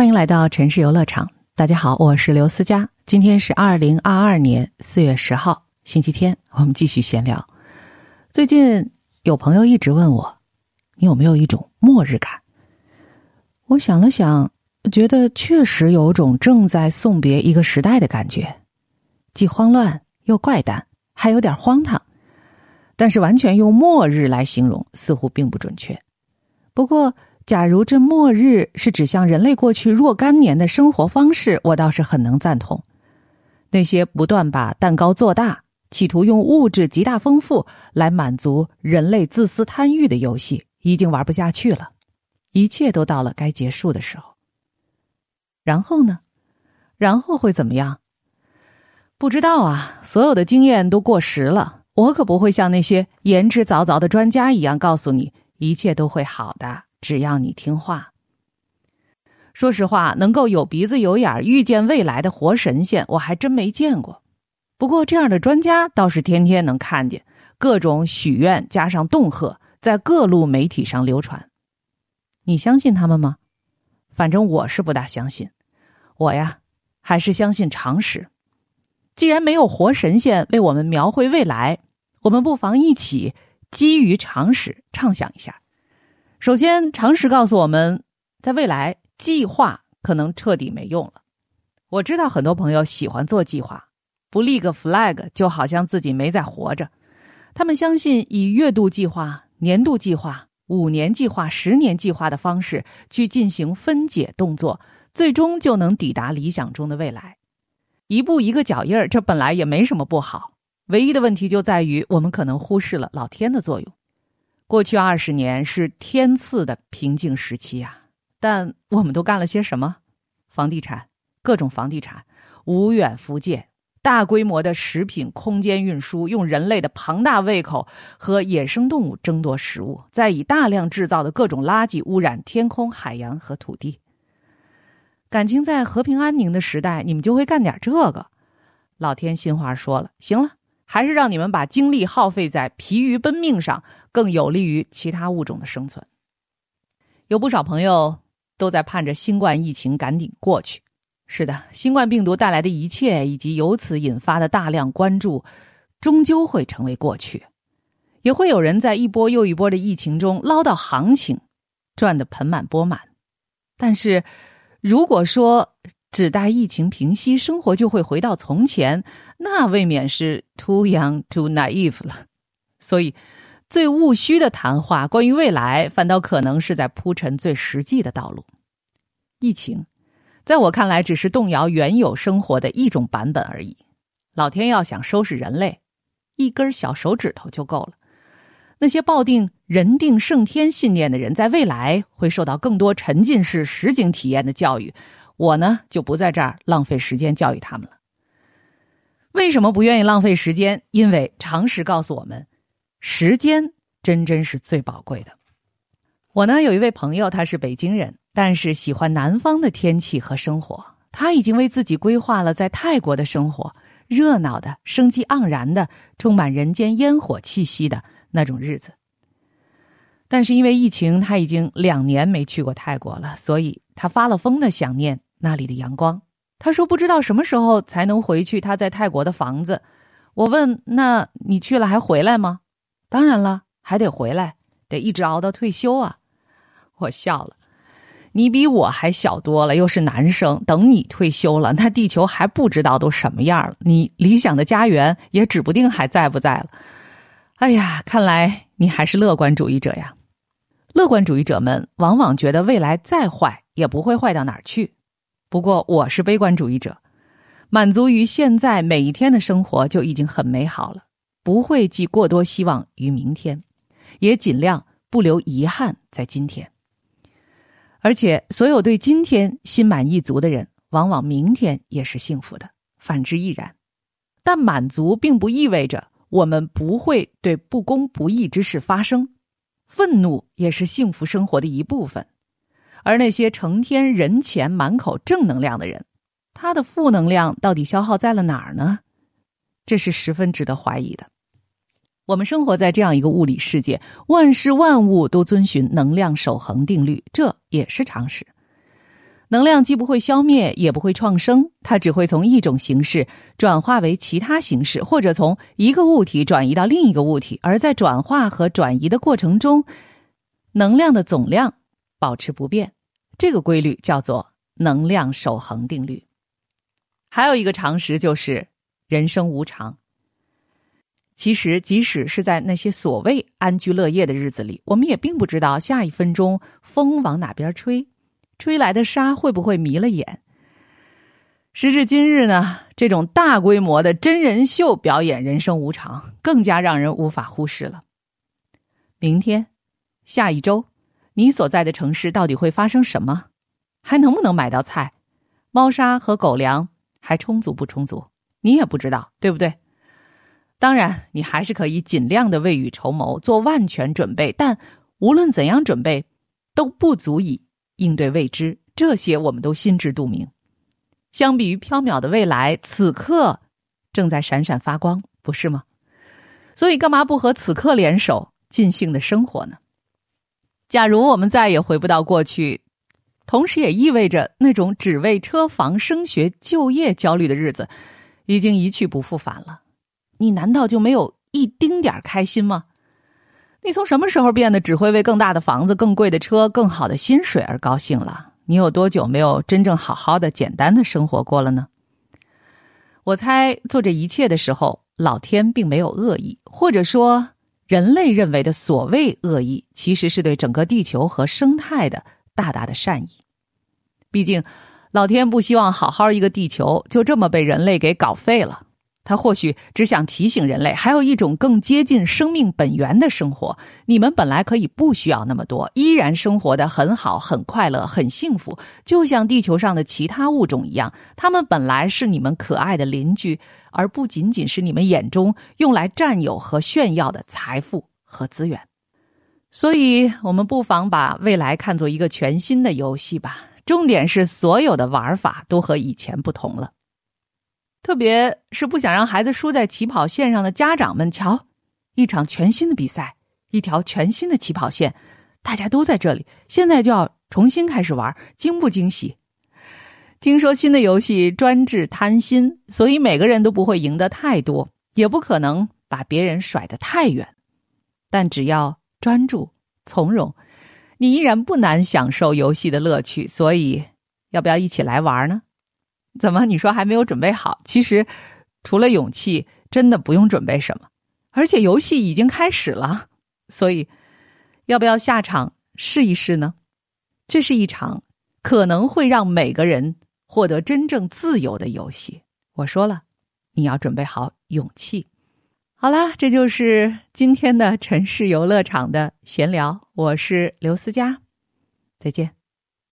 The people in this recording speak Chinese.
欢迎来到城市游乐场。大家好，我是刘思佳。今天是二零二二年四月十号，星期天。我们继续闲聊。最近有朋友一直问我，你有没有一种末日感？我想了想，觉得确实有种正在送别一个时代的感觉，既慌乱又怪诞，还有点荒唐。但是完全用末日来形容，似乎并不准确。不过。假如这末日是指向人类过去若干年的生活方式，我倒是很能赞同。那些不断把蛋糕做大，企图用物质极大丰富来满足人类自私贪欲的游戏，已经玩不下去了。一切都到了该结束的时候。然后呢？然后会怎么样？不知道啊。所有的经验都过时了。我可不会像那些言之凿凿的专家一样告诉你，一切都会好的。只要你听话。说实话，能够有鼻子有眼儿预见未来的活神仙，我还真没见过。不过，这样的专家倒是天天能看见，各种许愿加上恫吓，在各路媒体上流传。你相信他们吗？反正我是不大相信。我呀，还是相信常识。既然没有活神仙为我们描绘未来，我们不妨一起基于常识畅想一下。首先，常识告诉我们，在未来计划可能彻底没用了。我知道很多朋友喜欢做计划，不立个 flag 就好像自己没在活着。他们相信以月度计划、年度计划、五年计划、十年计划的方式去进行分解动作，最终就能抵达理想中的未来。一步一个脚印儿，这本来也没什么不好。唯一的问题就在于我们可能忽视了老天的作用。过去二十年是天赐的平静时期呀，但我们都干了些什么？房地产，各种房地产，无远弗届，大规模的食品空间运输，用人类的庞大胃口和野生动物争夺食物，再以大量制造的各种垃圾污染天空、海洋和土地。感情在和平安宁的时代，你们就会干点这个？老天心话说了，行了。还是让你们把精力耗费在疲于奔命上，更有利于其他物种的生存。有不少朋友都在盼着新冠疫情赶紧过去。是的，新冠病毒带来的一切，以及由此引发的大量关注，终究会成为过去。也会有人在一波又一波的疫情中捞到行情，赚得盆满钵满。但是，如果说，只待疫情平息，生活就会回到从前，那未免是 too young too naive 了。所以，最务虚的谈话关于未来，反倒可能是在铺陈最实际的道路。疫情，在我看来，只是动摇原有生活的一种版本而已。老天要想收拾人类，一根小手指头就够了。那些抱定人定胜天信念的人，在未来会受到更多沉浸式实景体验的教育。我呢就不在这儿浪费时间教育他们了。为什么不愿意浪费时间？因为常识告诉我们，时间真真是最宝贵的。我呢有一位朋友，他是北京人，但是喜欢南方的天气和生活。他已经为自己规划了在泰国的生活，热闹的、生机盎然的、充满人间烟火气息的那种日子。但是因为疫情，他已经两年没去过泰国了，所以他发了疯的想念。那里的阳光，他说不知道什么时候才能回去他在泰国的房子。我问：“那你去了还回来吗？”当然了，还得回来，得一直熬到退休啊！我笑了，你比我还小多了，又是男生，等你退休了，那地球还不知道都什么样了，你理想的家园也指不定还在不在了。哎呀，看来你还是乐观主义者呀！乐观主义者们往往觉得未来再坏也不会坏到哪儿去。不过我是悲观主义者，满足于现在每一天的生活就已经很美好了，不会寄过多希望于明天，也尽量不留遗憾在今天。而且，所有对今天心满意足的人，往往明天也是幸福的，反之亦然。但满足并不意味着我们不会对不公不义之事发生，愤怒也是幸福生活的一部分。而那些成天人前满口正能量的人，他的负能量到底消耗在了哪儿呢？这是十分值得怀疑的。我们生活在这样一个物理世界，万事万物都遵循能量守恒定律，这也是常识。能量既不会消灭，也不会创生，它只会从一种形式转化为其他形式，或者从一个物体转移到另一个物体。而在转化和转移的过程中，能量的总量保持不变。这个规律叫做能量守恒定律。还有一个常识就是人生无常。其实，即使是在那些所谓安居乐业的日子里，我们也并不知道下一分钟风往哪边吹。吹来的沙会不会迷了眼？时至今日呢，这种大规模的真人秀表演人生无常，更加让人无法忽视了。明天、下一周，你所在的城市到底会发生什么？还能不能买到菜？猫砂和狗粮还充足不充足？你也不知道，对不对？当然，你还是可以尽量的未雨绸缪，做万全准备。但无论怎样准备，都不足以。应对未知，这些我们都心知肚明。相比于缥缈的未来，此刻正在闪闪发光，不是吗？所以，干嘛不和此刻联手，尽兴的生活呢？假如我们再也回不到过去，同时也意味着那种只为车房、升学、就业焦虑的日子，已经一去不复返了。你难道就没有一丁点开心吗？你从什么时候变得只会为更大的房子、更贵的车、更好的薪水而高兴了？你有多久没有真正好好的、简单的生活过了呢？我猜做这一切的时候，老天并没有恶意，或者说，人类认为的所谓恶意，其实是对整个地球和生态的大大的善意。毕竟，老天不希望好好一个地球就这么被人类给搞废了。他或许只想提醒人类，还有一种更接近生命本源的生活。你们本来可以不需要那么多，依然生活的很好、很快乐、很幸福，就像地球上的其他物种一样。他们本来是你们可爱的邻居，而不仅仅是你们眼中用来占有和炫耀的财富和资源。所以，我们不妨把未来看作一个全新的游戏吧。重点是，所有的玩法都和以前不同了。特别是不想让孩子输在起跑线上的家长们，瞧，一场全新的比赛，一条全新的起跑线，大家都在这里，现在就要重新开始玩，惊不惊喜？听说新的游戏专治贪心，所以每个人都不会赢得太多，也不可能把别人甩得太远，但只要专注从容，你依然不难享受游戏的乐趣。所以，要不要一起来玩呢？怎么？你说还没有准备好？其实，除了勇气，真的不用准备什么。而且游戏已经开始了，所以，要不要下场试一试呢？这是一场可能会让每个人获得真正自由的游戏。我说了，你要准备好勇气。好啦，这就是今天的城市游乐场的闲聊。我是刘思佳，再见。